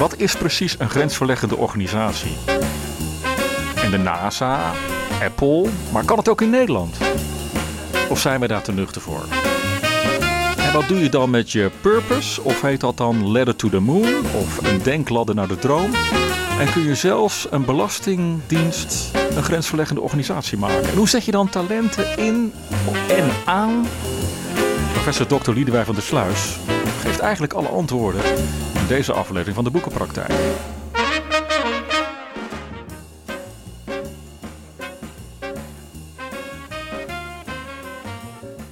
Wat is precies een grensverleggende organisatie? En de NASA, Apple, maar kan het ook in Nederland? Of zijn we daar te nuchter voor? En wat doe je dan met je purpose? Of heet dat dan ladder to the moon? Of een denkladder naar de droom? En kun je zelfs een belastingdienst een grensverleggende organisatie maken? En hoe zet je dan talenten in en aan? Professor Dr. Liedewij van der Sluis geeft eigenlijk alle antwoorden deze aflevering van de Boekenpraktijk.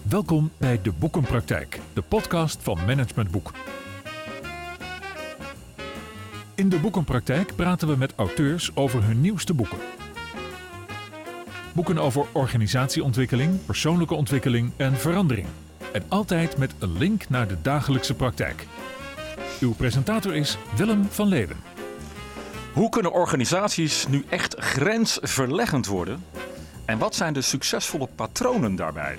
Welkom bij de Boekenpraktijk, de podcast van Management Boek. In de Boekenpraktijk praten we met auteurs over hun nieuwste boeken. Boeken over organisatieontwikkeling, persoonlijke ontwikkeling en verandering. En altijd met een link naar de dagelijkse praktijk. Uw presentator is Willem van Leeuwen. Hoe kunnen organisaties nu echt grensverleggend worden? En wat zijn de succesvolle patronen daarbij?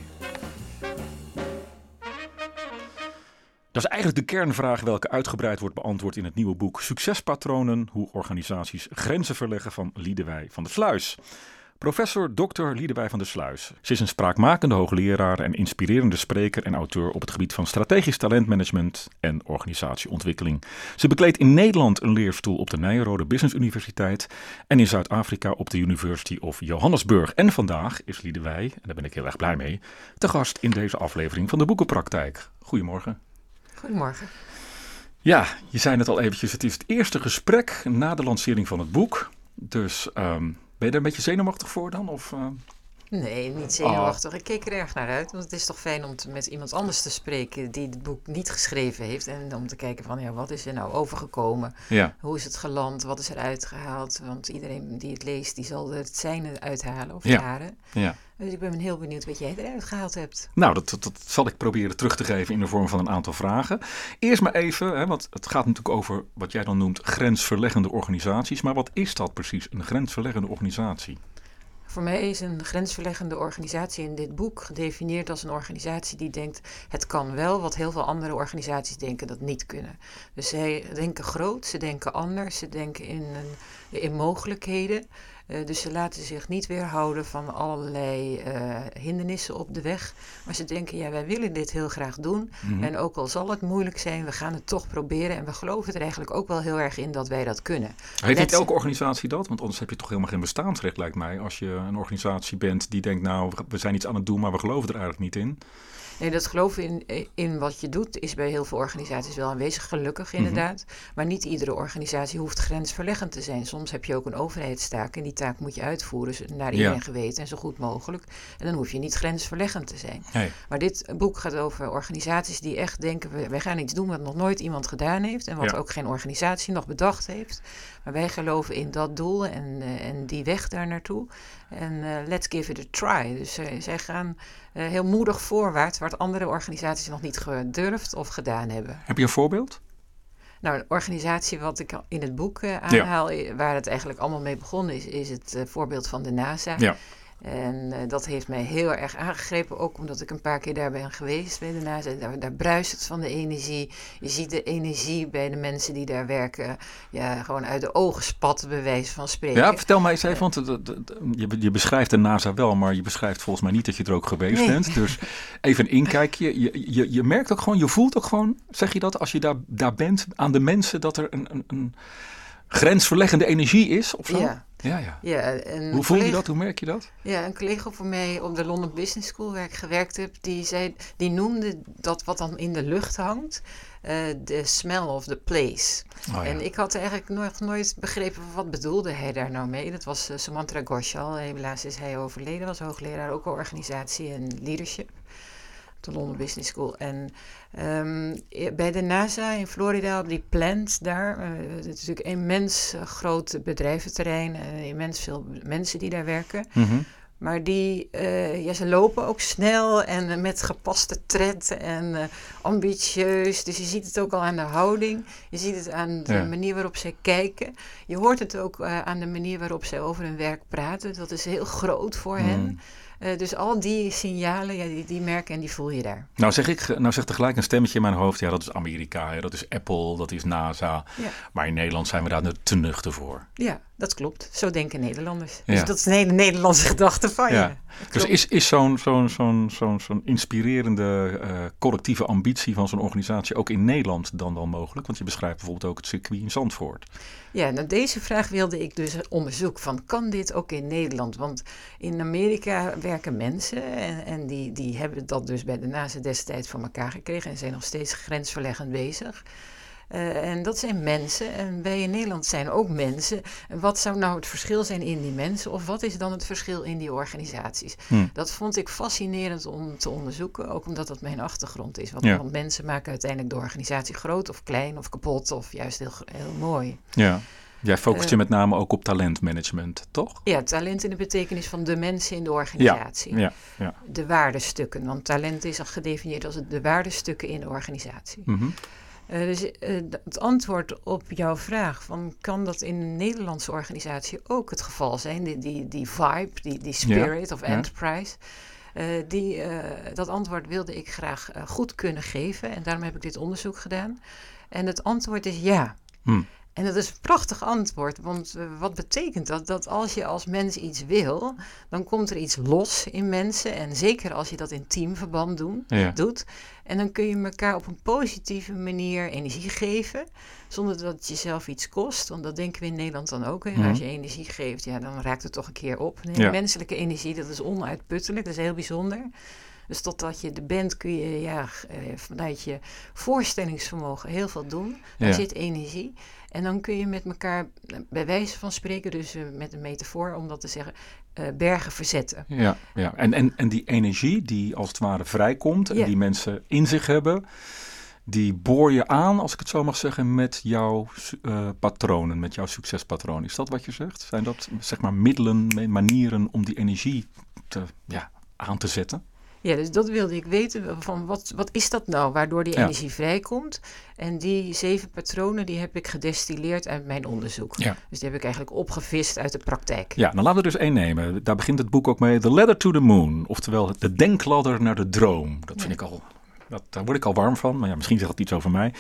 Dat is eigenlijk de kernvraag welke uitgebreid wordt beantwoord in het nieuwe boek Succespatronen, hoe organisaties grenzen verleggen van Liedewij van der Sluis. Professor Dr. Liedewij van der Sluis. Ze is een spraakmakende hoogleraar en inspirerende spreker en auteur op het gebied van strategisch talentmanagement en organisatieontwikkeling. Ze bekleedt in Nederland een leerstoel op de Nijrode Business Universiteit en in Zuid-Afrika op de University of Johannesburg. En vandaag is Liedewij, en daar ben ik heel erg blij mee, te gast in deze aflevering van de Boekenpraktijk. Goedemorgen. Goedemorgen. Ja, je zei het al eventjes, het is het eerste gesprek na de lancering van het boek. Dus um, ben je er een beetje zenuwachtig voor dan? Of, uh... Nee, niet zenuwachtig. Oh. Ik keek er erg naar uit, want het is toch fijn om te, met iemand anders te spreken die het boek niet geschreven heeft. En om te kijken van, ja, wat is er nou overgekomen? Ja. Hoe is het geland? Wat is er uitgehaald? Want iedereen die het leest, die zal het zijne uithalen of ja. jaren. Ja. Dus ik ben heel benieuwd wat jij eruit gehaald hebt. Nou, dat, dat, dat, zal ik proberen terug te geven in de vorm van een aantal vragen. Eerst maar even, hè, want het gaat natuurlijk over wat jij dan noemt grensverleggende organisaties. Maar wat is dat precies, een grensverleggende organisatie? Voor mij is een grensverleggende organisatie in dit boek gedefinieerd als een organisatie die denkt het kan wel, wat heel veel andere organisaties denken dat niet kunnen. Dus zij denken groot, ze denken anders, ze denken in, in mogelijkheden. Uh, dus ze laten zich niet weerhouden van allerlei uh, hindernissen op de weg. Maar ze denken, ja, wij willen dit heel graag doen. Mm -hmm. En ook al zal het moeilijk zijn, we gaan het toch proberen. En we geloven er eigenlijk ook wel heel erg in dat wij dat kunnen. Heeft niet elke organisatie dat? Want anders heb je toch helemaal geen bestaansrecht, lijkt mij. Als je een organisatie bent die denkt, nou, we zijn iets aan het doen, maar we geloven er eigenlijk niet in. Nee, dat geloven in, in wat je doet is bij heel veel organisaties wel aanwezig, gelukkig inderdaad. Mm -hmm. Maar niet iedere organisatie hoeft grensverleggend te zijn. Soms heb je ook een overheidstaak en die taak moet je uitvoeren naar iedereen ja. geweten en zo goed mogelijk. En dan hoef je niet grensverleggend te zijn. Maar dit boek gaat over organisaties die echt denken, wij gaan iets doen wat nog nooit iemand gedaan heeft en wat Ja. ook geen organisatie nog bedacht heeft. Maar wij geloven in dat doel en, uh, en die weg daar naartoe. En uh, let's give it a try. Dus uh, zij gaan heel moedig voorwaarts, wat andere organisaties nog niet gedurfd of gedaan hebben. Heb je een voorbeeld? Nou, een organisatie wat ik in het boek aanhaal, ja. waar het eigenlijk allemaal mee begonnen is, is het voorbeeld van de NASA. Ja. En uh, dat heeft mij heel erg aangegrepen, ook omdat ik een paar keer daar ben geweest bij de NASA. Daar, daar bruist het van de energie. Je ziet de energie bij de mensen die daar werken, ja, gewoon uit de ogen spatten, bij wijze van spreken. Ja, vertel mij eens even, want je, je beschrijft de NASA wel, maar je beschrijft volgens mij niet dat je er ook geweest Nee. bent. Dus even een inkijkje. Je, je, je merkt ook gewoon, je voelt ook gewoon, zeg je dat, als je daar, daar bent, aan de mensen, dat er een, een, een grensverleggende energie is of zo? Ja. Ja, ja. Ja, Hoe voel je dat? Hoe merk je dat? Ja, een collega van mij op de London Business School, waar ik gewerkt heb, die, zei, die noemde dat wat dan in de lucht hangt, eh, de smell of the place. Oh, ja. En ik had eigenlijk nog nooit begrepen wat bedoelde hij daar nou mee. Dat was uh, Samantra Ghoshal, helaas is hij overleden, was hoogleraar ook organisatie en leadership op de London Business School. En um, bij de NASA in Florida, op die plant daar, uh, het is natuurlijk een immens uh, groot bedrijventerrein, uh, immens veel mensen die daar werken. Mm -hmm. Maar die, uh, ja, ze lopen ook snel en met gepaste tred en ambitieus. Dus je ziet het ook al aan de houding. Je ziet het aan de Ja. manier waarop zij kijken. Je hoort het ook aan de manier waarop zij over hun werk praten. Dat is heel groot voor Mm. hen. Uh, dus al die signalen, ja, die, die merken en die voel je daar. Nou zeg ik, nou zegt er gelijk een stemmetje in mijn hoofd. Ja, dat is Amerika, ja, dat is Apple, dat is NASA. Ja. Maar in Nederland zijn we daar te nuchter voor. Ja, dat klopt. Zo denken Nederlanders. Dus dat is een hele Nederlandse gedachte van je. Dus is, is zo'n zo'n zo'n zo'n zo'n inspirerende uh, collectieve ambitie van zo'n organisatie ook in Nederland dan wel mogelijk? Want je beschrijft bijvoorbeeld ook het circuit in Zandvoort. Ja, nou deze vraag wilde ik dus onderzoeken. Van, kan dit ook in Nederland? Want in Amerika werken mensen en, en die, die hebben dat dus bij de NASA destijds voor elkaar gekregen en zijn nog steeds grensverleggend bezig. Uh, en dat zijn mensen. En wij in Nederland zijn ook mensen. En wat zou nou het verschil zijn in die mensen? Of wat is dan het verschil in die organisaties? Hm. Dat vond ik fascinerend om te onderzoeken. Ook omdat dat mijn achtergrond is. Want, want, mensen maken uiteindelijk de organisatie groot of klein of kapot. Of juist heel, heel mooi. Ja. Jij focust je uh, met name ook op talentmanagement, toch? Ja, talent in de betekenis van de mensen in de organisatie. Ja, ja, De waardestukken. Want talent is al gedefinieerd als de waardestukken in de organisatie. Mm -hmm. Uh, dus uh, het antwoord op jouw vraag: van, kan dat in een Nederlandse organisatie ook het geval zijn? Die, die, die vibe, die, die spirit of enterprise. Uh, die, dat antwoord wilde ik graag goed kunnen geven en daarom heb ik dit onderzoek gedaan. En het antwoord is ja. Hm. En dat is een prachtig antwoord, want uh, wat betekent dat? Dat als je als mens iets wil, dan komt er iets los in mensen. En zeker als je dat in teamverband doen, ja. doet. En dan kun je elkaar op een positieve manier energie geven, zonder dat het jezelf iets kost. Want dat denken we in Nederland dan ook. Hè? Mm. Als je energie geeft, ja, dan raakt het toch een keer op. Nee, ja. Menselijke energie, dat is onuitputtelijk, dat is heel bijzonder. Dus totdat je er bent kun je ja, vanuit je voorstellingsvermogen heel veel doen. Daar ja. zit energie. En dan kun je met elkaar, bij wijze van spreken, dus uh, met een metafoor om dat te zeggen, uh, bergen verzetten. Ja, ja. En, en, en die energie die als het ware vrijkomt en die mensen in zich hebben, die boor je aan, als ik het zo mag zeggen, met jouw uh, patronen, met jouw succespatroon. Is dat wat je zegt? Zijn dat zeg maar middelen, manieren om die energie te, ja, aan te zetten? Ja, dus dat wilde ik weten. Van wat, wat is dat nou waardoor die energie vrijkomt? En die zeven patronen die heb ik gedestilleerd uit mijn onderzoek. Ja. Dus die heb ik eigenlijk opgevist uit de praktijk. Ja, dan laten we dus één nemen. Daar begint het boek ook mee. The Ladder to the Moon. Oftewel de denkladder naar de droom. Dat vind ik al... Dat, daar word ik al warm van. Maar ja, misschien zegt het iets over mij.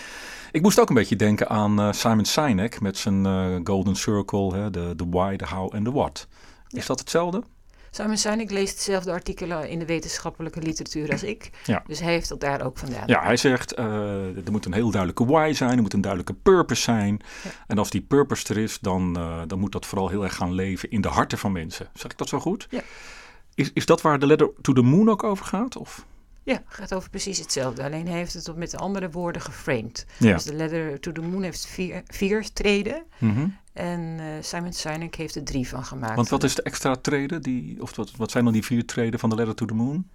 Ik moest ook een beetje denken aan uh, Simon Sinek met zijn uh, Golden Circle. Hè, de, de why, de how en de what. Is dat hetzelfde? Simon Sinek leest dezelfde artikelen in de wetenschappelijke literatuur als ik. Ja. Dus hij heeft dat daar ook vandaan. Ja, hij zegt uh, er moet een heel duidelijke why zijn, er moet een duidelijke purpose zijn. Ja. En als die purpose er is, dan, uh, dan moet dat vooral heel erg gaan leven in de harten van mensen. Zeg ik dat zo goed? Ja. Is, is dat waar de letter to the moon ook over gaat? Of? Ja, het gaat over precies hetzelfde. Alleen hij heeft het met andere woorden geframed. Ja. Dus de letter to the moon heeft vier, vier treden. Mm -hmm. En uh, Simon Sinek heeft er drie van gemaakt. Want wat is de extra treden? Die, of wat, wat zijn dan die vier treden van de letter to the moon?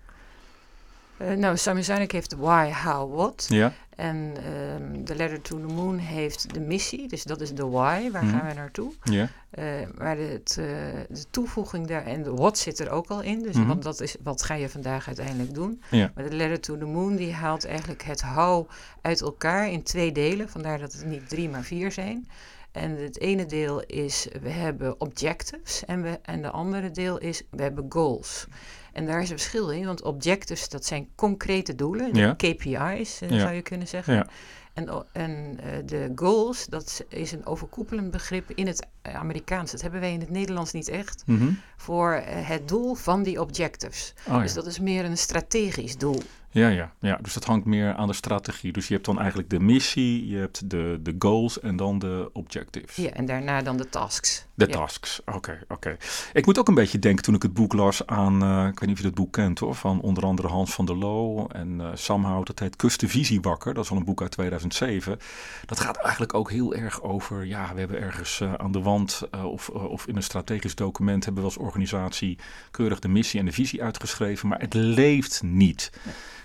Uh, nou, Simon Sinek heeft de why, how, what. Ja. En um, de Letter to the Moon heeft de missie, dus dat is de why, waar mm. gaan we naartoe? Ja. Uh, maar het, uh, de toevoeging daar en de what zit er ook al in, dus mm -hmm. want dat is wat ga je vandaag uiteindelijk doen. Ja. Maar de Letter to the Moon die haalt eigenlijk het how uit elkaar in twee delen, vandaar dat het niet drie maar vier zijn. En het ene deel is, we hebben objectives en, we, en de andere deel is, we hebben goals. En daar is een verschil in, want objectives, dat zijn concrete doelen, ja. KPI's uh, ja. zou je kunnen zeggen. Ja. En, en uh, de goals, dat is een overkoepelend begrip in het Amerikaans. Dat hebben wij in het Nederlands niet echt. Mm -hmm. Voor uh, het doel van die objectives. Oh, dus dat is meer een strategisch doel. Ja, ja, ja, dus dat hangt meer aan de strategie. Dus je hebt dan eigenlijk de missie, je hebt de, de goals en dan de objectives. Ja, en daarna dan de tasks. De ja. tasks, oké, okay, oké. Okay. Ik moet ook een beetje denken toen ik het boek las aan, uh, ik weet niet of je het boek kent hoor, van onder andere Hans van der Loo en uh, Sam Hout. Dat heet Kust de Visie wakker, dat is al een boek uit 2007. Dat gaat eigenlijk ook heel erg over, ja, we hebben ergens uh, aan de wand of, of in een strategisch document hebben we als organisatie keurig de missie en de visie uitgeschreven, maar het leeft niet.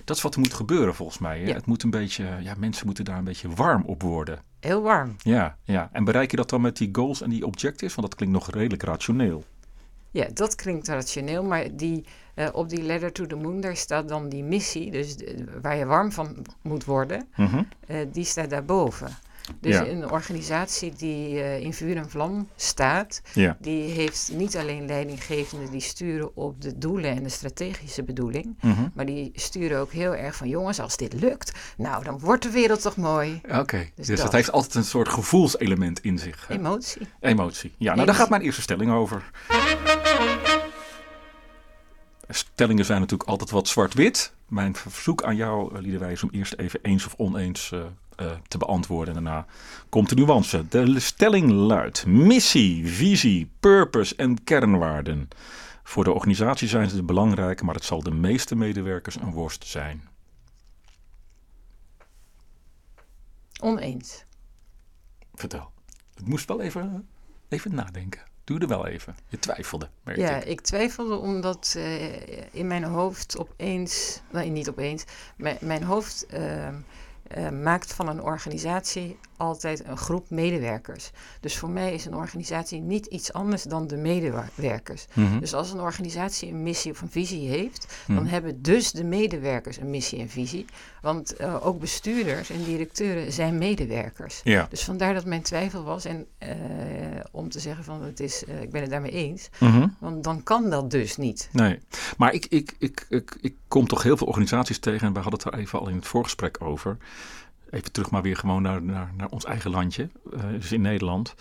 Dat is wat er moet gebeuren volgens mij. Ja. Het moet een beetje, ja, mensen moeten daar een beetje warm op worden. Heel warm. Ja, ja. En bereik je dat dan met die goals en die objectives? Want dat klinkt nog redelijk rationeel. Ja, dat klinkt rationeel, maar die, uh, op die Letter to the Moon, daar staat dan die missie, dus de, waar je warm van moet worden, mm -hmm. uh, die staat daarboven. Dus Ja. een organisatie die eh, in vuur en vlam staat, Ja. die heeft niet alleen leidinggevenden die sturen op de doelen en de strategische bedoeling, Mhm. maar die sturen ook heel erg van jongens, als dit lukt, nou dan wordt de wereld toch mooi. Oké, Dus dus, dat dat. heeft altijd een soort gevoelselement in zich. hè? Emotie. Emotie. Ja, nou daar gaat mijn eerste stelling over. Stellingen zijn natuurlijk altijd wat zwart-wit. Mijn verzoek aan jou, eh, Liedewij, is om eerst even eens of oneens eh, te beantwoorden. En daarna komt de nuance. De stelling luidt: missie, visie, purpose en kernwaarden. Voor de organisatie zijn ze belangrijk, maar het zal de meeste medewerkers een worst zijn. Oneens. Vertel. Het moest wel even, even nadenken. Doe er wel even. Je twijfelde, merk Ja, ik. ik twijfelde omdat eh, in mijn hoofd opeens, nee niet opeens, mijn, mijn hoofd ehm, eh, maakt van een organisatie altijd een groep medewerkers. Dus voor mij is een organisatie niet iets anders dan de medewerkers. Mhm. Dus als een organisatie een missie of een visie heeft, Mhm. dan hebben dus de medewerkers een missie en visie. Want eh, ook bestuurders en directeuren zijn medewerkers. Ja. Dus vandaar dat mijn twijfel was. En eh, om te zeggen van het is, ik ben het daarmee eens. Mhm. Want dan kan dat dus niet. Nee, maar ik, ik, ik, ik, ik kom toch heel veel organisaties tegen. En we hadden het er even al in het voorgesprek over. Even terug maar weer gewoon naar, naar, naar ons eigen landje. eh, dus in Nederland.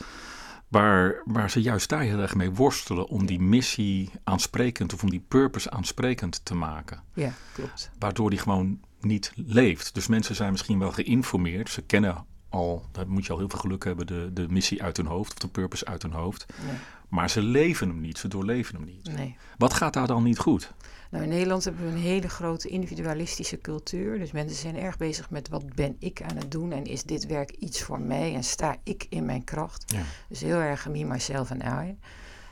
Waar, waar ze juist daar heel erg mee worstelen om die missie aansprekend of om die purpose aansprekend te maken. Ja, klopt. Waardoor die gewoon niet leeft. Dus mensen zijn misschien wel geïnformeerd. Ze kennen al, daar moet je al heel veel geluk hebben, de, de missie uit hun hoofd of de purpose uit hun hoofd. Nee, Maar ze leven hem niet, ze doorleven hem niet. nee. Wat gaat daar dan niet goed? Nou, in Nederland hebben we een hele grote individualistische cultuur. Dus mensen zijn erg bezig met wat ben ik aan het doen en is dit werk iets voor mij en sta ik in mijn kracht. Ja. Dus heel erg me, myself en I.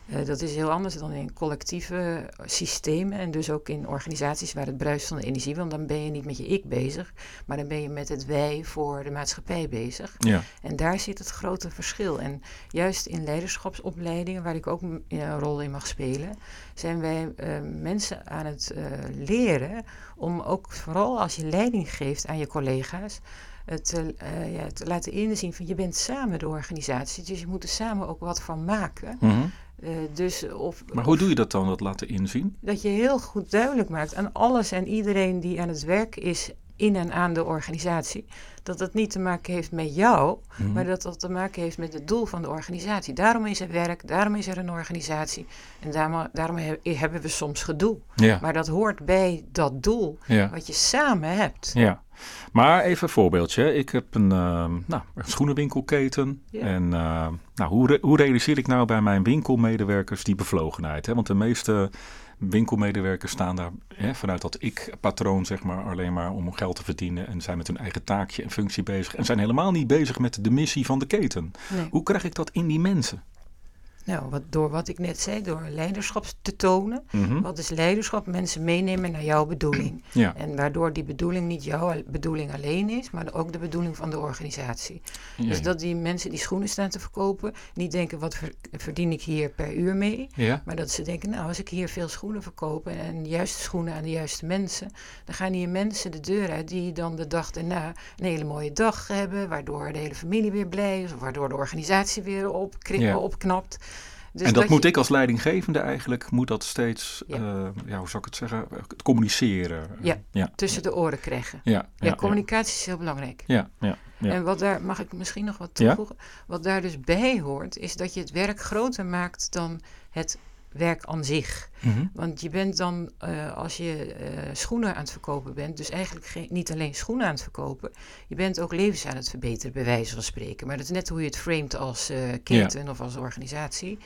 Eh, dat is heel anders dan in collectieve systemen en dus ook in organisaties waar het bruist van de energie. Want dan ben je niet met je ik bezig, maar dan ben je met het wij voor de maatschappij bezig. Ja. En daar zit het grote verschil. En juist in leiderschapsopleidingen, waar ik ook een rol in mag spelen, zijn wij eh, mensen aan het eh, leren om ook vooral als je leiding geeft aan je collega's. Het, te, eh, ja, te laten inzien van je bent samen de organisatie, dus je moet er samen ook wat van maken. Mhm. Eh, dus of, Maar hoe doe je dat dan, dat laten inzien? dat je heel goed duidelijk maakt aan alles en iedereen die aan het werk is in en aan de organisatie, dat dat niet te maken heeft met jou, Mhm. maar dat dat te maken heeft met het doel van de organisatie. Daarom is er werk, daarom is er een organisatie en daarom, daarom he- hebben we soms gedoe. Ja. Maar dat hoort bij dat doel Ja. wat je samen hebt. ja. Maar even een voorbeeldje. Ik heb een, ehm, nou, een schoenenwinkelketen. En ehm, nou, hoe, re- hoe realiseer ik nou bij mijn winkelmedewerkers die bevlogenheid? Hè? Want de meeste winkelmedewerkers staan daar hè, vanuit dat ik-patroon, zeg maar, alleen maar om geld te verdienen. En zijn met hun eigen taakje en functie bezig. En zijn helemaal niet bezig met de missie van de keten. Nee. Hoe krijg ik dat in die mensen? Nou, wat, door wat ik net zei, door leiderschap te tonen. Mhm. Wat is leiderschap? Mensen meenemen naar jouw bedoeling. Ja. En waardoor die bedoeling niet jouw bedoeling alleen is, maar ook de bedoeling van de organisatie. Dus dat die mensen die schoenen staan te verkopen, niet denken wat ver- verdien ik hier per uur mee. Ja. Maar dat ze denken, nou als ik hier veel schoenen verkoop en, en de juiste schoenen aan de juiste mensen, dan gaan hier mensen de deur uit die dan de dag daarna een hele mooie dag hebben, waardoor de hele familie weer blij is, of waardoor de organisatie weer Ja. opknapt. Dus en dat, moet je- ik als leidinggevende eigenlijk, moet dat steeds, Ja. ja, ja hoe zou ik het zeggen, het communiceren. Ja. ja. tussen de oren krijgen. Ja, Ja, communicatie is heel belangrijk. Ja, ja, ja. En wat daar, mag ik misschien nog wat toevoegen? Wat daar dus bij hoort, is dat je het werk groter maakt dan het werk aan zich. Mhm. Want je bent dan, eh, als je eh, schoenen aan het verkopen bent, dus eigenlijk geen, niet alleen schoenen aan het verkopen, je bent ook levens aan het verbeteren, bij wijze van spreken. Maar dat is net hoe je het framet als eh, keten of als organisatie.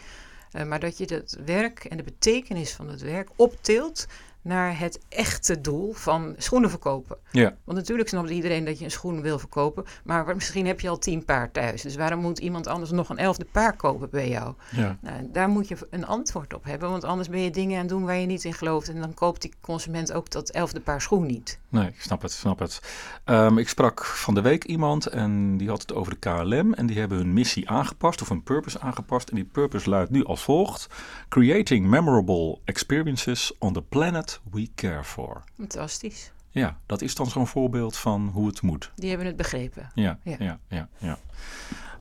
Maar dat je het werk en de betekenis van het werk optilt naar het echte doel van schoenen verkopen. Ja, Want natuurlijk snapt iedereen dat je een schoen wil verkopen, maar misschien heb je al tien paar thuis. Dus waarom moet iemand anders nog een elfde paar kopen bij jou? ja. Nou, daar moet je een antwoord op hebben, want anders ben je dingen aan het doen waar je niet in gelooft. En dan koopt die consument ook dat elfde paar schoen niet. Nee, ik snap het, snap het. Ehm, ik sprak van de week iemand en die had het over de KLM. En die hebben hun missie aangepast of hun purpose aangepast. En die purpose luidt nu als volgt. Creating memorable experiences on the planet we care for. Fantastisch. Ja, dat is dan zo'n voorbeeld van hoe het moet. Die hebben het begrepen. Ja, ja, Ja. ja, ja.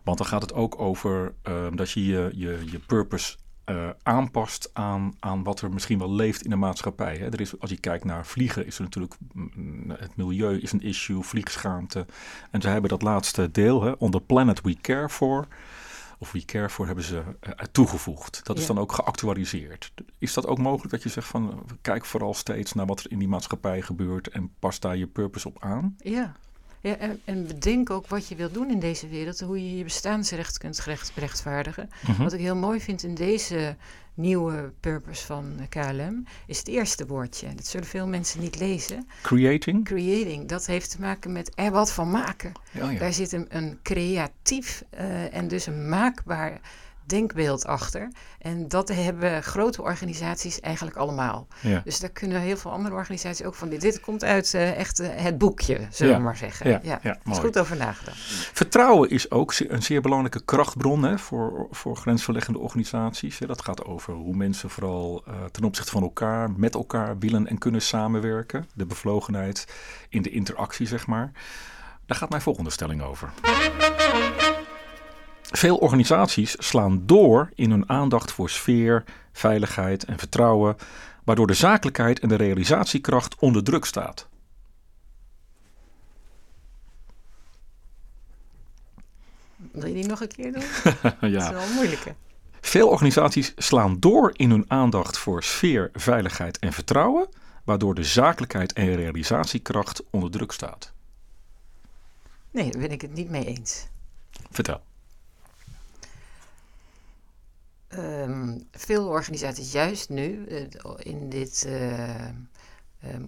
Want dan gaat het ook over ehm, dat je je, je, je purpose eh, aanpast aan, aan wat er misschien wel leeft in de maatschappij. Hè. Er is, als je kijkt naar vliegen, is er natuurlijk mm, het milieu is een issue, vliegschaamte. En ze hebben dat laatste deel, hè, On the Planet We Care For, of We Care For, hebben ze eh, toegevoegd. Dat is Ja. dan ook geactualiseerd. Is dat ook mogelijk dat je zegt van, kijk vooral steeds naar wat er in die maatschappij gebeurt en pas daar je purpose op aan? Ja. Ja, en, en bedenk ook wat je wilt doen in deze wereld, hoe je je bestaansrecht kunt gerecht- rechtvaardigen. Mhm. Wat ik heel mooi vind in deze nieuwe purpose van KLM, is het eerste woordje. Dat zullen veel mensen niet lezen. Creating? Creating, dat heeft te maken met er wat van maken. Ja, ja. Daar zit een, een creatief eh, en dus een maakbaar denkbeeld achter. En dat hebben grote organisaties eigenlijk allemaal. ja. Dus daar kunnen heel veel andere organisaties ook van. Dit, dit komt uit eh, echt eh, het boekje, zullen we maar zeggen. ja, Ja, ja, is goed over nagedacht. Vertrouwen is ook een zeer belangrijke krachtbron hè, voor, voor grensverleggende organisaties. hè. Dat gaat over hoe mensen vooral eh, ten opzichte van elkaar, met elkaar willen en kunnen samenwerken. De bevlogenheid in de interactie, zeg maar. Daar gaat mijn volgende stelling over. Veel organisaties slaan door in hun aandacht voor sfeer, veiligheid en vertrouwen, waardoor de zakelijkheid en de realisatiekracht onder druk staat. Wil je die nog een keer doen? Dat is ja. wel moeilijk. hè? Veel organisaties slaan door in hun aandacht voor sfeer, veiligheid en vertrouwen, waardoor de zakelijkheid en realisatiekracht onder druk staat. Nee, daar ben ik het niet mee eens. Vertel. Ehm, veel organisaties, juist nu, eh, in, dit, eh, ehm,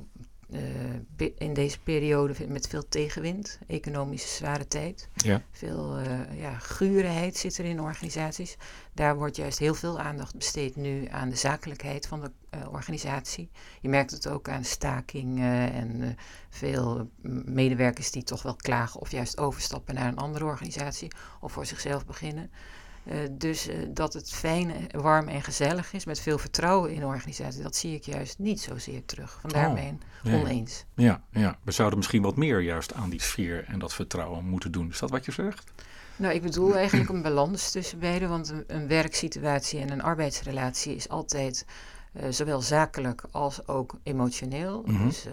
eh, in deze periode met veel tegenwind, economische zware tijd, Ja. veel ja, guurheid zit er in organisaties. Daar wordt juist heel veel aandacht besteed nu aan de zakelijkheid van de organisatie. Je merkt het ook aan stakingen en veel medewerkers die toch wel klagen of juist overstappen naar een andere organisatie of voor zichzelf beginnen. Eh, dus eh, dat het fijn, eh, warm en gezellig is met veel vertrouwen in de organisatie, dat zie ik juist niet zozeer terug. Vandaar Oh, mijn nee. oneens. Ja, ja, we zouden misschien wat meer juist aan die sfeer en dat vertrouwen moeten doen. Is dat wat je zegt? Nou, ik bedoel eigenlijk een balans tussen beide, want een, een werksituatie en een arbeidsrelatie is altijd zowel zakelijk als ook emotioneel. Mhm. Dus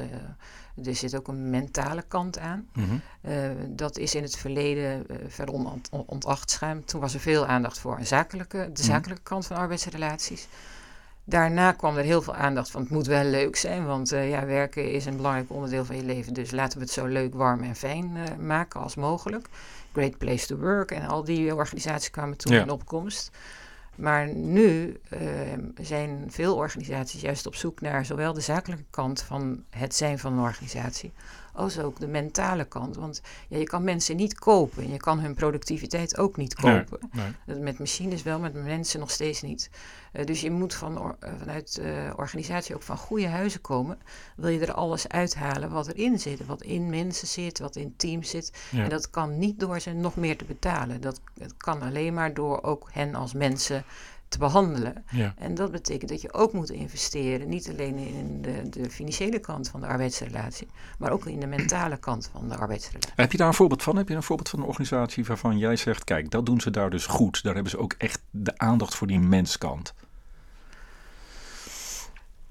er zit ook een mentale kant aan. Mhm. Eh, dat is in het verleden eh ver ont, ontacht schuim. Toen was er veel aandacht voor een zakelijke, de Mhm. zakelijke kant van arbeidsrelaties. Daarna kwam er heel veel aandacht van het moet wel leuk zijn, want eh, ja, werken is een belangrijk onderdeel van je leven. Dus laten we het zo leuk, warm en fijn maken als mogelijk. Great Place to Work en al die organisaties kwamen toen Ja. in opkomst. Maar nu eh, zijn veel organisaties juist op zoek naar zowel de zakelijke kant van het zijn van een organisatie, als ook de mentale kant. Want ja, je kan mensen niet kopen en je kan hun productiviteit ook niet kopen. nee. Dat Met machines wel, met mensen nog steeds niet. Eh, dus je moet van, or- eh, vanuit eh organisatie ook van goede huizen komen. Wil je er alles uithalen wat erin zit, wat in mensen zit, wat in teams zit. Ja. En dat kan niet door ze nog meer te betalen. Dat het kan alleen maar door ook hen als mensen te behandelen. Ja. En dat betekent dat je ook moet investeren, niet alleen in de, de financiële kant van de arbeidsrelatie, maar ook in de mentale kant van de arbeidsrelatie. Heb je daar een voorbeeld van? Heb je een voorbeeld van een organisatie waarvan jij zegt, kijk, dat doen ze daar dus goed. Daar hebben ze ook echt de aandacht voor die menskant.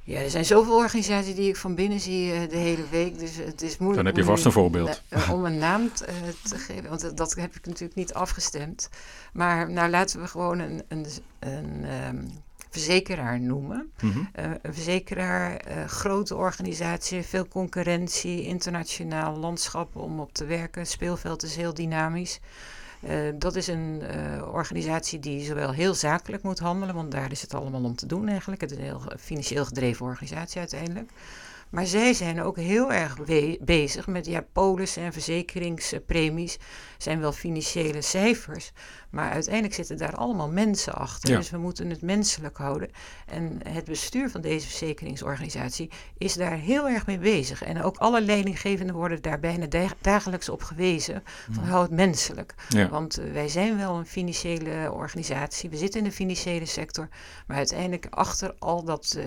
Ja, er zijn zoveel organisaties die ik van binnen zie eh, de hele week. Dus het is moeilijk Dan heb je om vast een voorbeeld. eh, om een naam eh, te geven, want dat- heb ik natuurlijk niet afgestemd. Maar nou laten we gewoon een, een, een ehm, verzekeraar noemen. Mhm. Eh, een verzekeraar, grote organisatie, veel concurrentie, internationaal landschap om op te werken. Het speelveld is heel dynamisch. Eh, dat is een eh, organisatie die zowel heel zakelijk moet handelen, want daar is het allemaal om te doen eigenlijk. Het is een heel financieel gedreven organisatie uiteindelijk. Maar zij zijn ook heel erg bezig met ja, polissen en verzekeringspremies. Zijn wel financiële cijfers, maar uiteindelijk zitten daar allemaal mensen achter. Ja. Dus we moeten het menselijk houden. En het bestuur van deze verzekeringsorganisatie is daar heel erg mee bezig. En ook alle leidinggevenden worden daar bijna da- dagelijks op gewezen. Van hou het menselijk. Ja. Want eh, wij zijn wel een financiële organisatie. We zitten in de financiële sector. Maar uiteindelijk achter al dat eh,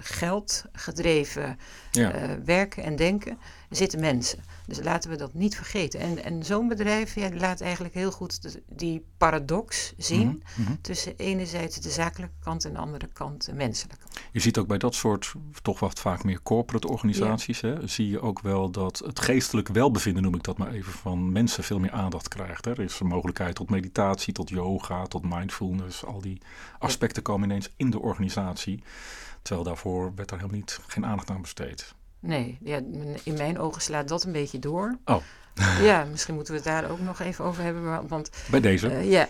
geld gedreven uh, werken en denken, zitten mensen. Dus laten we dat niet vergeten. En, en zo'n bedrijf ja, laat eigenlijk heel goed die paradox zien mhm, mhm. tussen enerzijds de zakelijke kant en de andere kant de menselijke. Je ziet ook bij dat soort toch wat vaak meer corporate organisaties, hè, zie je ook wel dat het geestelijk welbevinden, noem ik dat maar even, van mensen veel meer aandacht krijgt. Hè. Er is een mogelijkheid tot meditatie, tot yoga, tot mindfulness. Al die aspecten komen ineens in de organisatie. Terwijl daarvoor werd daar helemaal niet geen aandacht aan besteed. Nee, ja, in mijn ogen slaat dat een beetje door. Oh. Ja, misschien moeten we het daar ook nog even over hebben. Want, Bij deze? Uh, ja,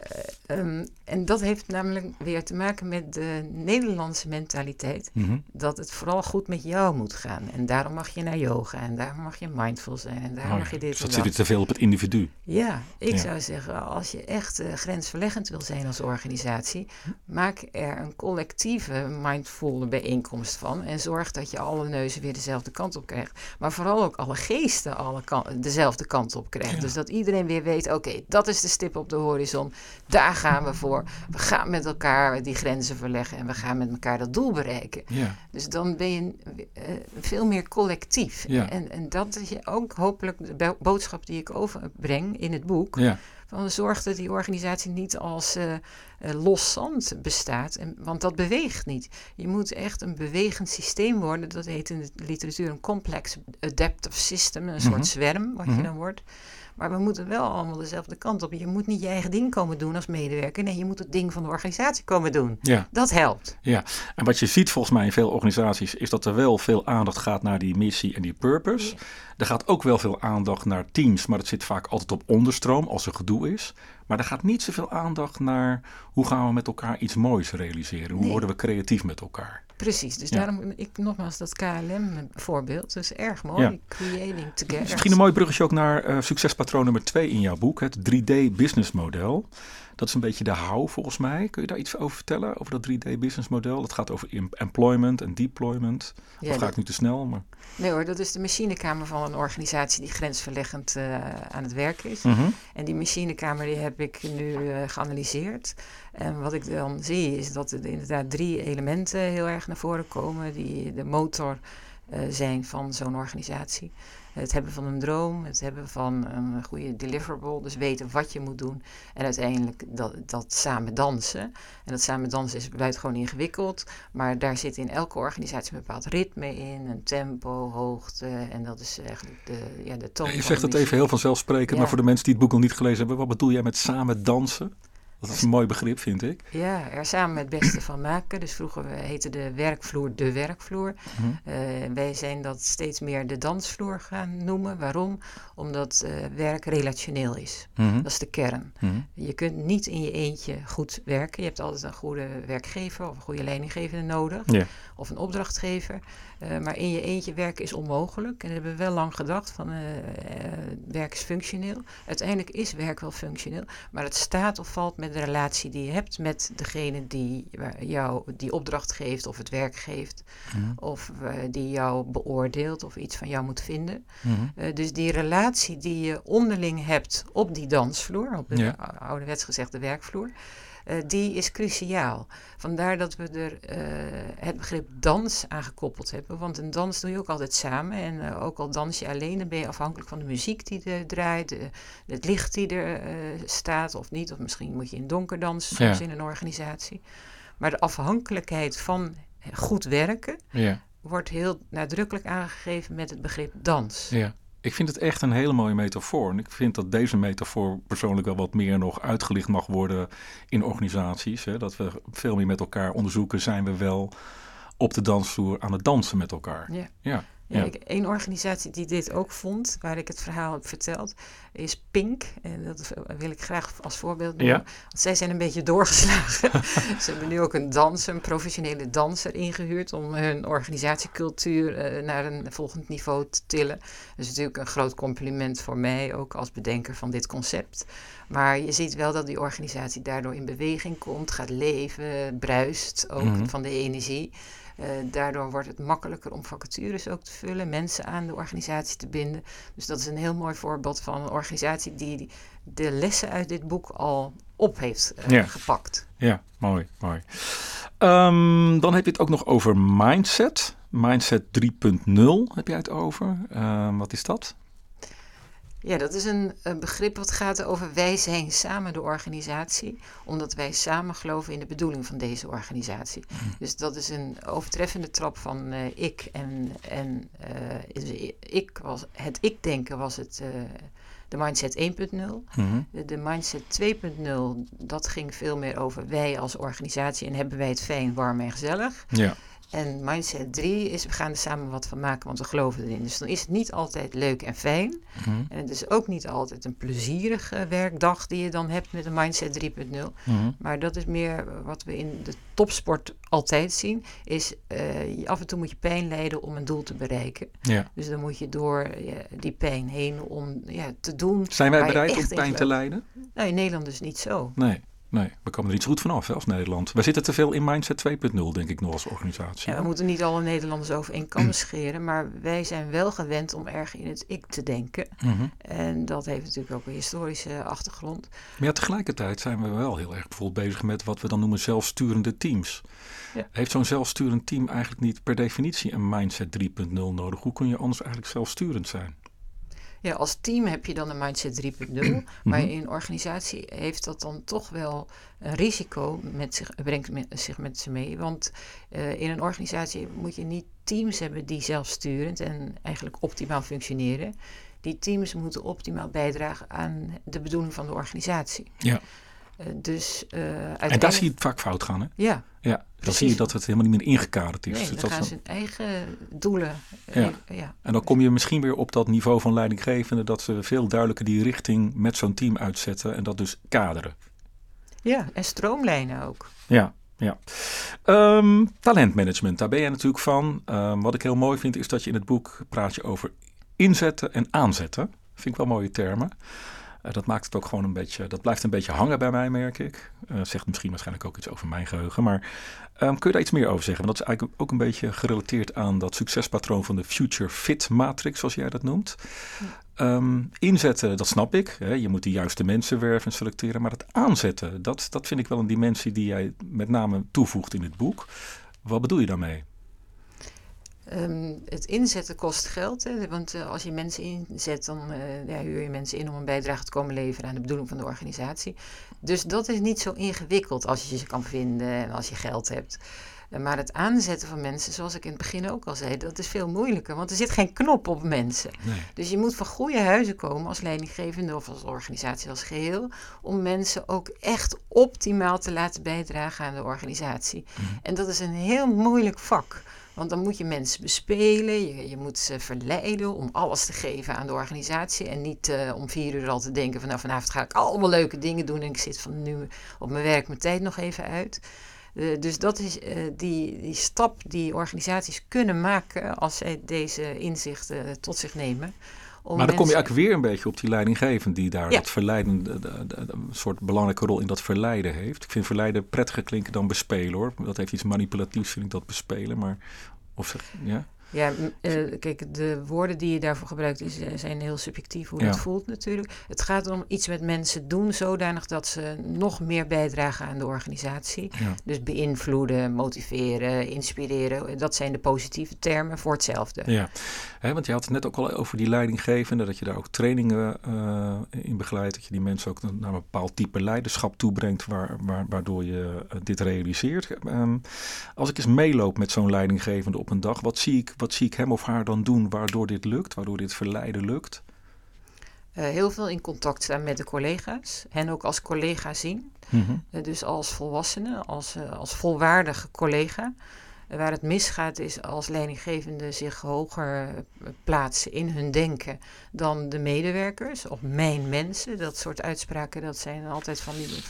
eh, ehm, en dat heeft namelijk weer te maken met de Nederlandse mentaliteit. Mhm. Dat het vooral goed met jou moet gaan. En daarom mag je naar yoga. En daarom mag je mindful zijn. En daarom oh mag je dit. Dus dat zit te veel op het individu. Ja, ik zou zeggen, als je echt uh, grensverleggend wil zijn als organisatie, maak er een collectieve mindful bijeenkomst van. En zorg dat je alle neuzen weer dezelfde kant op krijgt. Maar vooral ook alle geesten alle dezelfde kant op krijgt. Dus dat iedereen weer weet: oké, dat is de stip op de horizon. Daar gaan we voor. We gaan met elkaar die grenzen verleggen en we gaan met elkaar dat doel bereiken. Ja. Dus dan ben je uh, veel meer collectief. Ja. En, en dat is ook hopelijk de boodschap die ik overbreng in het boek. Ja. Van zorg dat die organisatie niet als uh, los zand bestaat. En, want dat beweegt niet. Je moet echt een bewegend systeem worden. Dat heet in de literatuur een complex adaptive system. Een soort mhm. zwerm, wat je mhm. dan wordt. Maar we moeten wel allemaal dezelfde kant op. Je moet niet je eigen ding komen doen als medewerker. Nee, je moet het ding van de organisatie komen doen. Ja. Dat helpt. Ja, en wat je ziet volgens mij in veel organisaties is dat er wel veel aandacht gaat naar die missie en die purpose. Er gaat ook wel veel aandacht naar teams, maar het zit vaak altijd op onderstroom als er gedoe is. Maar er gaat niet zoveel aandacht naar hoe gaan we met elkaar iets moois realiseren. Hoe worden we creatief met elkaar. Precies, dus daarom ik nogmaals dat KLM voorbeeld. Dus erg mooi. Creating together. Misschien een mooi bruggetje ook naar uh, succespatroon nummer 2 in jouw boek, het 3D business model. Dat is een beetje de hou volgens mij. Kun je daar iets over vertellen, over dat 3D business model? Dat gaat over employment en deployment. Ja, of ga ik nu te snel? Maar... Nee hoor, dat is de machinekamer van een organisatie die grensverleggend uh, aan het werk is. Mhm. En die machinekamer die heb ik nu uh, geanalyseerd. En wat ik dan zie is dat er inderdaad drie elementen heel erg naar voren komen. Die de motor uh, zijn van zo'n organisatie het hebben van een droom, het hebben van een goede deliverable, dus weten wat je moet doen en uiteindelijk dat, dat samen dansen. En dat samen dansen is buitengewoon ingewikkeld, maar daar zit in elke organisatie een bepaald ritme in, een tempo, hoogte en dat is eigenlijk de, ja, de toon. Je zegt het even heel vanzelfsprekend, maar voor de mensen die het boek nog niet gelezen hebben, wat bedoel jij met samen dansen? Dat is een mooi begrip, vind ik. Ja, er samen het beste van maken. Dus vroeger heette de werkvloer de werkvloer. Mhm. Eh, wij zijn dat steeds meer de dansvloer gaan noemen. Waarom? Omdat uh, werk relationeel is. Mhm. Dat is de kern. Mhm. Je kunt niet in je eentje goed werken. Je hebt altijd een goede werkgever of een goede leidinggevende nodig. Of een opdrachtgever. Uh, maar in je eentje werken is onmogelijk. En dat hebben we wel lang gedacht van werk is functioneel. Uiteindelijk is werk wel functioneel. Maar het staat of valt met de relatie die je hebt met degene die jou die opdracht geeft of het werk geeft. Mhm. Of die jou beoordeelt of iets van jou moet vinden. Mhm. Dus die relatie die je onderling hebt op die dansvloer, op de ja. ouderwets gezegd de werkvloer. Uh, die is cruciaal. Vandaar dat we er uh, het begrip dans aan gekoppeld hebben. Want een dans doe je ook altijd samen. En uh, ook al dans je alleen, dan ben je afhankelijk van de muziek die er draait, de, het licht die er staat of niet. Of misschien moet je in donker dansen soms ja. in een organisatie. Maar de afhankelijkheid van goed werken ja. wordt heel nadrukkelijk aangegeven met het begrip dans. Ja. Ik vind het echt een hele mooie metafoor. En ik vind dat deze metafoor persoonlijk wel wat meer nog uitgelicht mag worden in organisaties. Hè? Dat we veel meer met elkaar onderzoeken, zijn we wel op de dansvloer aan het dansen met elkaar. Ja. ja. Ja, ja. Een organisatie die dit ook vond, waar ik het verhaal heb verteld, is Pink. En dat wil ik graag als voorbeeld noemen. Ja. Want zij zijn een beetje doorgeslagen. Ze hebben nu ook een danser, een professionele danser ingehuurd om hun organisatiecultuur uh, naar een volgend niveau te tillen. Dat is natuurlijk een groot compliment voor mij, ook als bedenker van dit concept. Maar je ziet wel dat die organisatie daardoor in beweging komt, gaat leven, bruist ook mm -hmm. van de energie. Uh, daardoor wordt het makkelijker om vacatures ook te vullen, mensen aan de organisatie te binden. Dus dat is een heel mooi voorbeeld van een organisatie die de lessen uit dit boek al op heeft uh, ja. gepakt. Ja, mooi, mooi. Um, dan heb je het ook nog over mindset. Mindset 3.0 heb jij het over. Uh, wat is dat? Ja, dat is een, een, begrip wat gaat over wij zijn samen de organisatie, omdat wij samen geloven in de bedoeling van deze organisatie. Mm. Dus dat is een overtreffende trap van uh, ik en, en uh, ik was, het ik-denken was het, uh, de mindset 1.0. Mm de, de, mindset 2.0, dat ging veel meer over wij als organisatie en hebben wij het fijn, warm en gezellig. Ja. En mindset 3 is, we gaan er samen wat van maken, want we geloven erin. Dus dan is het niet altijd leuk en fijn. Mhm. En het is ook niet altijd een plezierige werkdag die je dan hebt met een mindset 3.0. Mhm. Maar dat is meer wat we in de topsport altijd zien. Is uh, af en toe moet je pijn lijden om een doel te bereiken. Ja. Dus dan moet je door die pijn heen om ja, te doen. Zijn wij bereid om pijn te lijden? Nou, in Nederland dus niet zo. Nee. Nee, we komen er iets goed vanaf hè, als Nederland. We zitten te veel in Mindset 2.0, denk ik nog als organisatie. Ja, we moeten niet alle Nederlanders over één kam scheren, maar wij zijn wel gewend om erg in het ik te denken. Mhm. En dat heeft natuurlijk ook een historische achtergrond. Maar ja, tegelijkertijd zijn we wel heel erg bijvoorbeeld bezig met wat we dan noemen zelfsturende teams. Ja. Heeft zo'n zelfsturend team eigenlijk niet per definitie een Mindset 3.0 nodig? Hoe kun je anders eigenlijk zelfsturend zijn? Ja, als team heb je dan een mindset 3.0, mhm. maar in een organisatie heeft dat dan toch wel een risico met zich, brengt met, zich met ze mee. Want uh, in een organisatie moet je niet teams hebben die zelfsturend en eigenlijk optimaal functioneren. Die teams moeten optimaal bijdragen aan de bedoeling van de organisatie. Ja. Uh, dus, uh, en daar zie je het vaak fout gaan, hè? Ja. ja dan zie je dat het helemaal niet meer ingekaderd is. Nee, dus dan gaan ze hun eigen doelen... Ja. ja. En dan kom je misschien weer op dat niveau van leidinggevende... dat ze veel duidelijker die richting met zo'n team uitzetten... en dat dus kaderen. Ja, en stroomlijnen ook. Ja, ja. Um, talentmanagement, daar ben jij natuurlijk van. Um, wat ik heel mooi vind, is dat je in het boek praat je over inzetten en aanzetten. Vind ik wel mooie termen. Uh, dat maakt het ook gewoon een beetje, dat blijft een beetje hangen bij mij, merk ik. Uh, zegt misschien waarschijnlijk ook iets over mijn geheugen. Maar um, kun je daar iets meer over zeggen? Want dat is eigenlijk ook een beetje gerelateerd aan dat succespatroon van de Future Fit Matrix, zoals jij dat noemt. Um, inzetten, dat snap ik. Hè. Je moet de juiste mensen werven en selecteren. Maar het aanzetten, dat, dat vind ik wel een dimensie die jij met name toevoegt in het boek. Wat bedoel je daarmee? Um, het inzetten kost geld, hè, want uh, als je mensen inzet, dan uh, ja, huur je mensen in om een bijdrage te komen leveren aan de bedoeling van de organisatie. Dus dat is niet zo ingewikkeld als je ze kan vinden en als je geld hebt. Uh, maar het aanzetten van mensen, zoals ik in het begin ook al zei, dat is veel moeilijker, want er zit geen knop op mensen. Nee. Dus je moet van goede huizen komen als leidinggevende of als organisatie als geheel, om mensen ook echt optimaal te laten bijdragen aan de organisatie. Mm. En dat is een heel moeilijk vak. Want dan moet je mensen bespelen, je, je moet ze verleiden om alles te geven aan de organisatie. En niet uh, om vier uur al te denken van nou vanavond ga ik allemaal leuke dingen doen en ik zit van nu op mijn werk mijn tijd nog even uit. Uh, dus dat is uh, die, die stap die organisaties kunnen maken als zij deze inzichten tot zich nemen. Maar dan kom je eigenlijk weer een beetje op die leidinggevende die daar ja. dat verleiden, de, de, de, een soort belangrijke rol in dat verleiden heeft. Ik vind verleiden prettiger klinken dan bespelen hoor. Dat heeft iets manipulatiefs, vind ik dat bespelen. Maar of zeg, ja. Ja, uh, kijk, de woorden die je daarvoor gebruikt is, eh, zijn heel subjectief hoe ja. dat voelt natuurlijk. Het gaat om iets met mensen doen zodanig dat ze nog meer bijdragen aan de organisatie. Ja. Dus beïnvloeden, motiveren, inspireren. Dat zijn de positieve termen voor hetzelfde. Ja, He, want je had het net ook al over die leidinggevende, dat je daar ook trainingen uh, in begeleidt. Dat je die mensen ook naar een bepaald type leiderschap toebrengt, waar, waar, waardoor je dit realiseert. Um, als ik eens meeloop met zo'n leidinggevende op een dag, wat zie ik wat zie ik hem of haar dan doen waardoor dit lukt, waardoor dit verleiden lukt? Uh, heel veel in contact staan met de collega's. Hen ook als collega zien. Mm -hmm. uh, dus als volwassene, als, uh, als volwaardige collega. Waar het misgaat is als leidinggevenden zich hoger plaatsen in hun denken dan de medewerkers of mijn mensen. Dat soort uitspraken, dat zijn altijd van die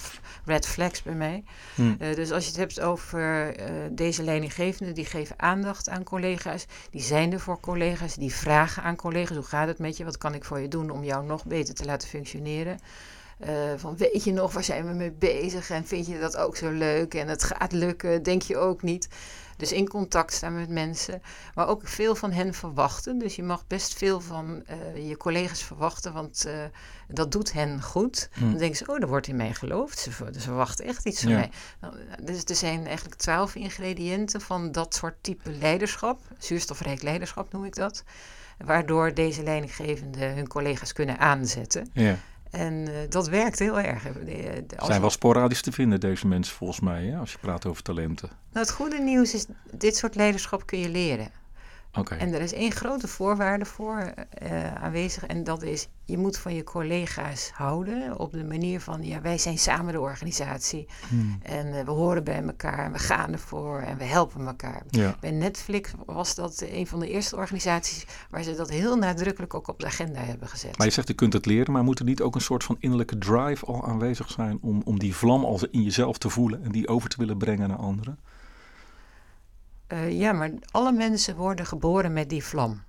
red flags bij mij. Hmm. Uh, dus als je het hebt over uh, deze leidinggevenden, die geven aandacht aan collega's. Die zijn er voor collega's, die vragen aan collega's, hoe gaat het met je? Wat kan ik voor je doen om jou nog beter te laten functioneren? Uh, van weet je nog, waar zijn we mee bezig? En vind je dat ook zo leuk? En het gaat lukken, denk je ook niet? Dus in contact staan met mensen, maar ook veel van hen verwachten. Dus je mag best veel van uh, je collega's verwachten, want uh, dat doet hen goed. Hmm. Dan denken ze, oh, er wordt in mij geloofd. Ze, ze verwachten echt iets van mij. Nou, dus er zijn eigenlijk twaalf ingrediënten van dat soort type leiderschap. Zuurstofrijk leiderschap noem ik dat. Waardoor deze leidinggevenden hun collega's kunnen aanzetten. Ja. En uh, dat werkt heel erg. Ze zijn wel sporadisch te vinden, deze mensen volgens mij, hè, als je praat over talenten. Nou, het goede nieuws is, dit soort leiderschap kun je leren. En er is één grote voorwaarde voor uh, aanwezig en dat is, je moet van je collega's houden op de manier van, ja, wij zijn samen de organisatie hmm. en uh, we horen bij elkaar en we gaan ervoor en we helpen elkaar. Ja. Bij Netflix was dat een van de eerste organisaties waar ze dat heel nadrukkelijk ook op de agenda hebben gezet. Maar je zegt, je kunt het leren, maar moet er niet ook een soort van innerlijke drive al aanwezig zijn om, om die vlam als in jezelf te voelen en die over te willen brengen naar anderen? Uh, ja, maar alle mensen worden geboren met die vlam.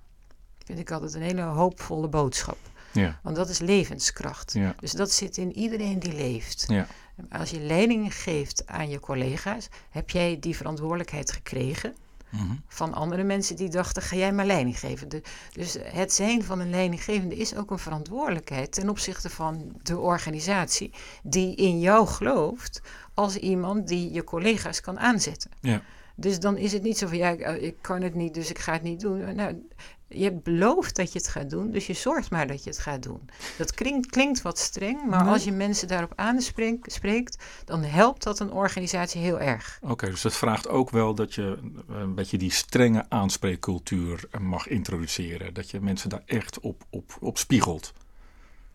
Vind ik altijd een hele hoopvolle boodschap. Ja. Want dat is levenskracht. Ja. Dus dat zit in iedereen die leeft. Ja. Als je leiding geeft aan je collega's, heb jij die verantwoordelijkheid gekregen. Mhm. Van andere mensen die dachten, ga jij maar leiding geven. dus het zijn van een leidinggevende is ook een verantwoordelijkheid ten opzichte van de organisatie die in jou gelooft als iemand die je collega's kan aanzetten. Ja. Dus dan is het niet zo van, ja, ik, ik kan het niet, dus ik ga het niet doen. Nou, je belooft dat je het gaat doen, dus je zorgt maar dat je het gaat doen. Dat klinkt, klinkt wat streng, maar als je mensen daarop aanspreekt, dan helpt dat een organisatie heel erg. Oké, dus dat vraagt ook wel dat je een beetje die strenge aanspreekcultuur mag introduceren. Dat je mensen daar echt op, op, op spiegelt.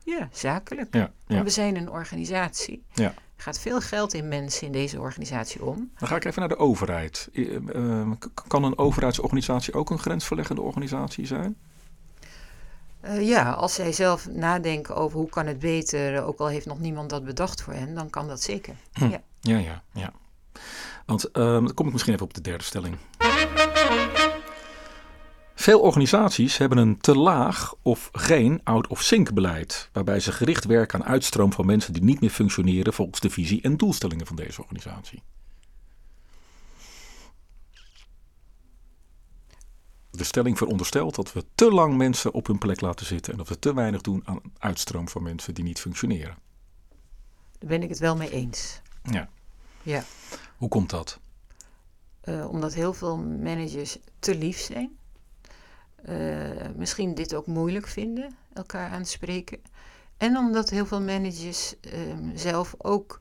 Ja, zakelijk. Ja, ja. we zijn een organisatie. Ja. Er gaat veel geld in mensen in deze organisatie om. Dan ga ik even naar de overheid. Uh, kan een overheidsorganisatie ook een grensverleggende organisatie zijn? Uh, ja, als zij zelf nadenken over hoe kan het beter, ook al heeft nog niemand dat bedacht voor hen, dan kan dat zeker. Hm. Ja. ja, ja, ja. Want dan kom ik misschien even op de derde stelling. Veel organisaties hebben een te laag of geen out-of-sync beleid, waarbij ze gericht werken aan uitstroom van mensen die niet meer functioneren volgens de visie en doelstellingen van deze organisatie. De stelling veronderstelt dat we te lang mensen op hun plek laten zitten en dat we te weinig doen aan uitstroom van mensen die niet functioneren. Daar ben ik het wel mee eens. Ja. ja. Hoe komt dat? Uh, omdat heel veel managers te lief zijn misschien dit ook moeilijk vinden, elkaar aanspreken. En omdat heel veel managers ehm, zelf ook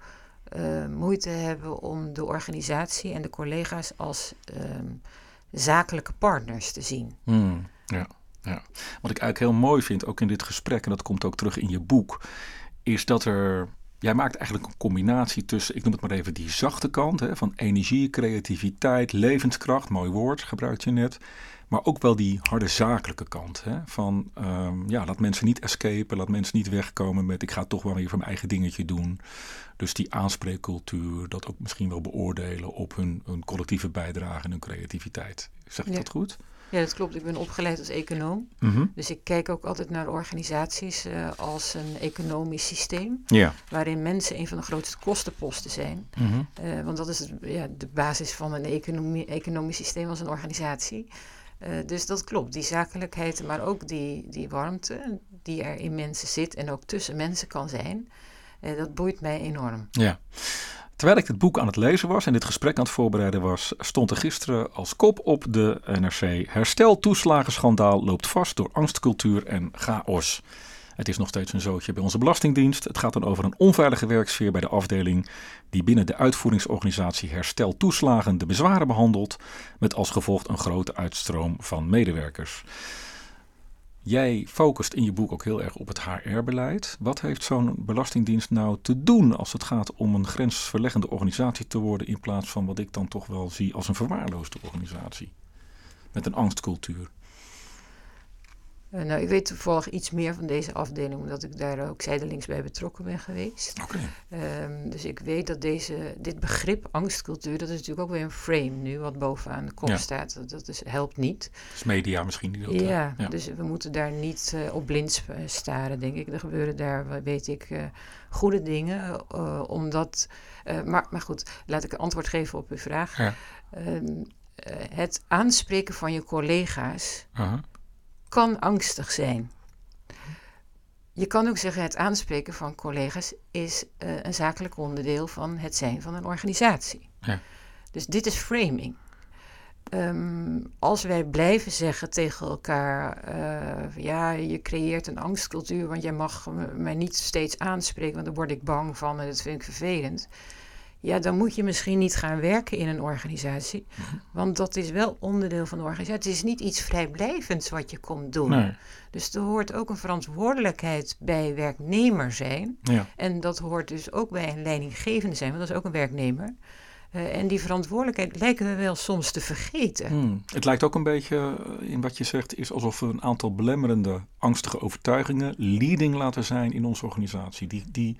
uh, moeite hebben om de organisatie en de collega's als ehm, zakelijke partners te zien. Hmm, ja, ja. Wat ik eigenlijk heel mooi vind, ook in dit gesprek, en dat komt ook terug in je boek, is dat er Jij maakt eigenlijk een combinatie tussen, ik noem het maar even, die zachte kant hè, van energie, creativiteit, levenskracht, mooi woord gebruikt je net. Maar ook wel die harde zakelijke kant. Hè? Van um, ja, laat mensen niet escapen, laat mensen niet wegkomen met ik ga toch wel weer van mijn eigen dingetje doen. Dus die aanspreekcultuur, dat ook misschien wel beoordelen op hun, hun collectieve bijdrage en hun creativiteit. Zeg ik dat goed? Ja, dat klopt. Ik ben opgeleid als econoom. Mhm. Dus ik kijk ook altijd naar organisaties uh, als een economisch systeem. Ja. Waarin mensen een van de grootste kostenposten zijn. Mhm. uh, want dat is ja, de basis van een economie, economisch systeem als een organisatie. Uh, dus dat klopt, die zakelijkheid, maar ook die, die warmte die er in mensen zit en ook tussen mensen kan zijn, uh, dat boeit mij enorm. Ja. Terwijl ik dit boek aan het lezen was en dit gesprek aan het voorbereiden was, stond er gisteren als kop op de NRC: Herstel toeslagenschandaal loopt vast door angstcultuur en chaos. Het is nog steeds een zootje bij onze Belastingdienst. Het gaat dan over een onveilige werksfeer bij de afdeling die binnen de uitvoeringsorganisatie Herstel Toeslagen de bezwaren behandelt, met als gevolg een grote uitstroom van medewerkers. Jij focust in je boek ook heel erg op het HR-beleid. Wat heeft zo'n belastingdienst nou te doen als het gaat om een grensverleggende organisatie te worden, in plaats van wat ik dan toch wel zie als een verwaarloosde organisatie? Met een angstcultuur. Uh, nou, ik weet toevallig iets meer van deze afdeling, omdat ik daar ook zijdelings bij betrokken ben geweest. Um, dus ik weet dat deze, dit begrip angstcultuur, dat is natuurlijk ook weer een frame nu, wat bovenaan de kop Ja. staat. Dat, dat is, helpt niet. Dus media misschien die dat... eh, Ja, ja. dus we moeten daar niet eh, op blind staren, denk ik. Er gebeuren daar, weet ik, eh, goede dingen. eh, omdat, eh, maar, maar goed, laat ik een antwoord geven op uw vraag. Ja. Ehm, eh, het aanspreken van je collega's. Kan angstig zijn. Je kan ook zeggen, het aanspreken van collega's is eh, een zakelijk onderdeel van het zijn van een organisatie. Ja. Dus dit is framing. Ehm, als wij blijven zeggen tegen elkaar, eh, ja, je creëert een angstcultuur, want jij mag mij niet steeds aanspreken, want daar word ik bang van en dat vind ik vervelend. Ja, dan moet je misschien niet gaan werken in een organisatie, want dat is wel onderdeel van de organisatie. Het is niet iets vrijblijvends wat je komt doen. Nee. Dus er hoort ook een verantwoordelijkheid bij werknemer zijn. Ja. En dat hoort dus ook bij een leidinggevende zijn, want dat is ook een werknemer. Eh, en die verantwoordelijkheid lijken we wel soms te vergeten. Hmm. Het lijkt ook een beetje eh, in wat je zegt, is alsof we een aantal belemmerende, angstige overtuigingen leading laten zijn in onze organisatie. Die, die,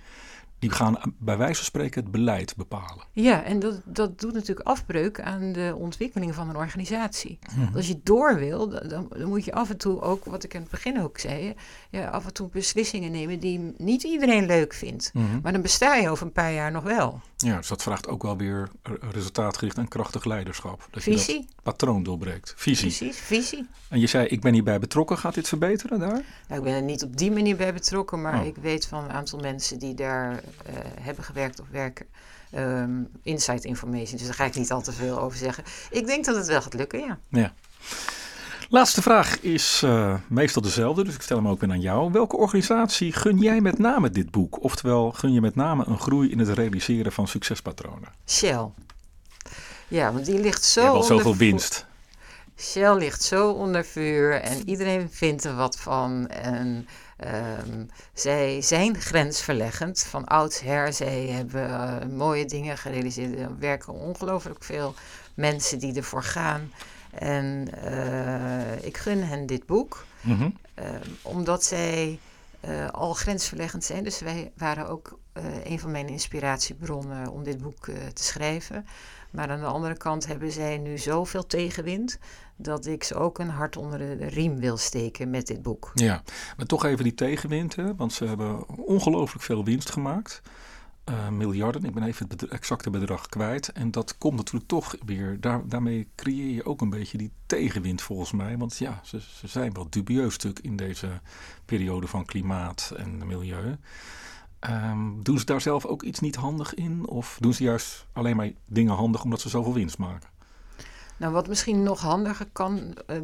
die gaan bij wijze van spreken het beleid bepalen. Ja, en dat, dat doet natuurlijk afbreuk aan de ontwikkeling van een organisatie. Mhm. Als je door wil, dan, dan dan moet je af en toe ook, wat ik in het begin ook zei, ja, af en toe beslissingen nemen die niet iedereen leuk vindt. Mhm. Maar dan besta je over een paar jaar nog wel. Ja, dus dat vraagt ook wel weer resultaatgericht en krachtig leiderschap. Dat je dat Visie, patroon doorbreekt. Visie. precies, visie. En je zei, ik ben hierbij betrokken. Gaat dit verbeteren daar? Nou, ik ben er niet op die manier bij betrokken, maar Oh. ik weet van een aantal mensen die daar eh, hebben gewerkt of werken. ehm inside information, dus daar ga ik niet al te veel over zeggen. Ik denk dat het wel gaat lukken, ja. Ja. Laatste vraag is eh, meestal dezelfde, dus ik stel hem ook weer aan jou. Welke organisatie gun jij met name dit boek? Oftewel, gun je met name een groei in het realiseren van succespatronen? Shell. Ja, want die ligt zo Je hebt al zoveel winst. Shell ligt zo onder vuur en iedereen vindt er wat van. En ehm, zij zijn grensverleggend van oudsher. Zij hebben eh, mooie dingen gerealiseerd. Er werken ongelooflijk veel mensen die ervoor gaan. En eh, ik gun hen dit boek. Mhm. Eh, omdat zij eh, al grensverleggend zijn. Dus wij waren ook een van mijn inspiratiebronnen om dit boek te schrijven. Maar aan de andere kant hebben zij nu zoveel tegenwind dat ik ze ook een hart onder de, de riem wil steken met dit boek. Ja, maar toch even die tegenwind, hè? want ze hebben ongelooflijk veel winst gemaakt. Eh, miljarden, ik ben even het exacte bedrag kwijt. En dat komt natuurlijk toch weer, daar, daarmee creëer je ook een beetje die tegenwind volgens mij. Want ja, ze, ze zijn wel dubieus stuk in deze periode van klimaat en milieu. Ehm, doen ze daar zelf ook iets niet handig in? Of doen ze juist alleen maar dingen handig omdat ze zoveel winst maken? Nou, wat misschien nog handiger kan eh,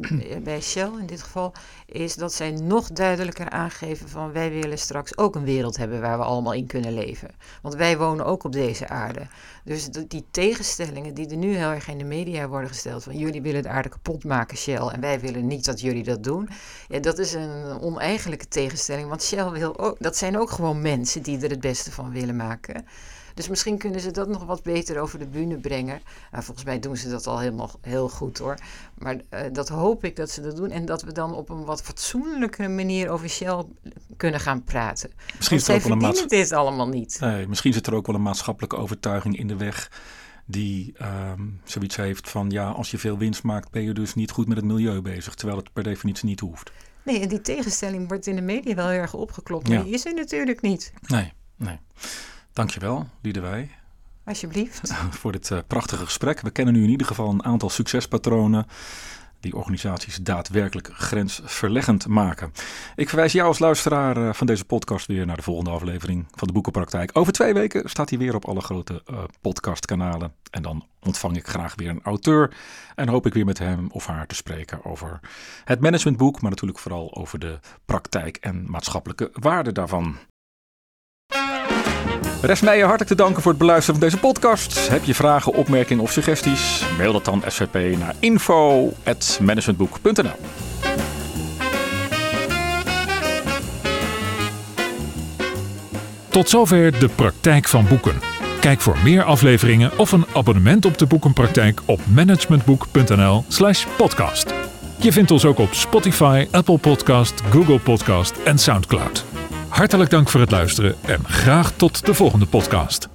bij Shell in dit geval, is dat zij nog duidelijker aangeven van wij willen straks ook een wereld hebben waar we allemaal in kunnen leven. Want wij wonen ook op deze aarde. Dus die tegenstellingen die er nu heel erg in de media worden gesteld, van jullie willen de aarde kapot maken, Shell, en wij willen niet dat jullie dat doen. Dat is een oneigenlijke tegenstelling, want Shell wil ook, dat zijn ook gewoon mensen die er het beste van willen maken. Dus misschien kunnen ze dat nog wat beter over de bühne brengen. Nou, volgens mij doen ze dat al helemaal heel goed hoor. Maar eh, dat hoop ik dat ze dat doen. En dat we dan op een wat fatsoenlijke manier over Shell kunnen gaan praten. Misschien is, er ook wel een maats- dit allemaal niet. nee, misschien zit er ook wel een maatschappelijke overtuiging in de weg. Die ehm, zoiets heeft van ja, als je veel winst maakt, ben je dus niet goed met het milieu bezig. Terwijl het per definitie niet hoeft. Nee, en die tegenstelling wordt in de media wel heel erg opgeklopt. Maar Ja. die is er natuurlijk niet. Nee, nee. Dankjewel, Liedewij, Alsjeblieft. voor dit eh, prachtige gesprek. We kennen nu in ieder geval een aantal succespatronen die organisaties daadwerkelijk grensverleggend maken. Ik verwijs jou als luisteraar eh, van deze podcast weer naar de volgende aflevering van de Boekenpraktijk. Over twee weken staat hij weer op alle grote eh, podcastkanalen. En dan ontvang ik graag weer een auteur en hoop ik weer met hem of haar te spreken over het managementboek, maar natuurlijk vooral over de praktijk en maatschappelijke waarde daarvan. Rest mij hartelijk te danken voor het beluisteren van deze podcast. Heb je vragen, opmerkingen of suggesties? Mail dat dan SVP naar info.managementboek.nl Tot zover de praktijk van boeken. Kijk voor meer afleveringen of een abonnement op de boekenpraktijk op managementboek.nl/podcast. Je vindt ons ook op Spotify, Apple Podcast, Google Podcast en Soundcloud. Hartelijk dank voor het luisteren en graag tot de volgende podcast.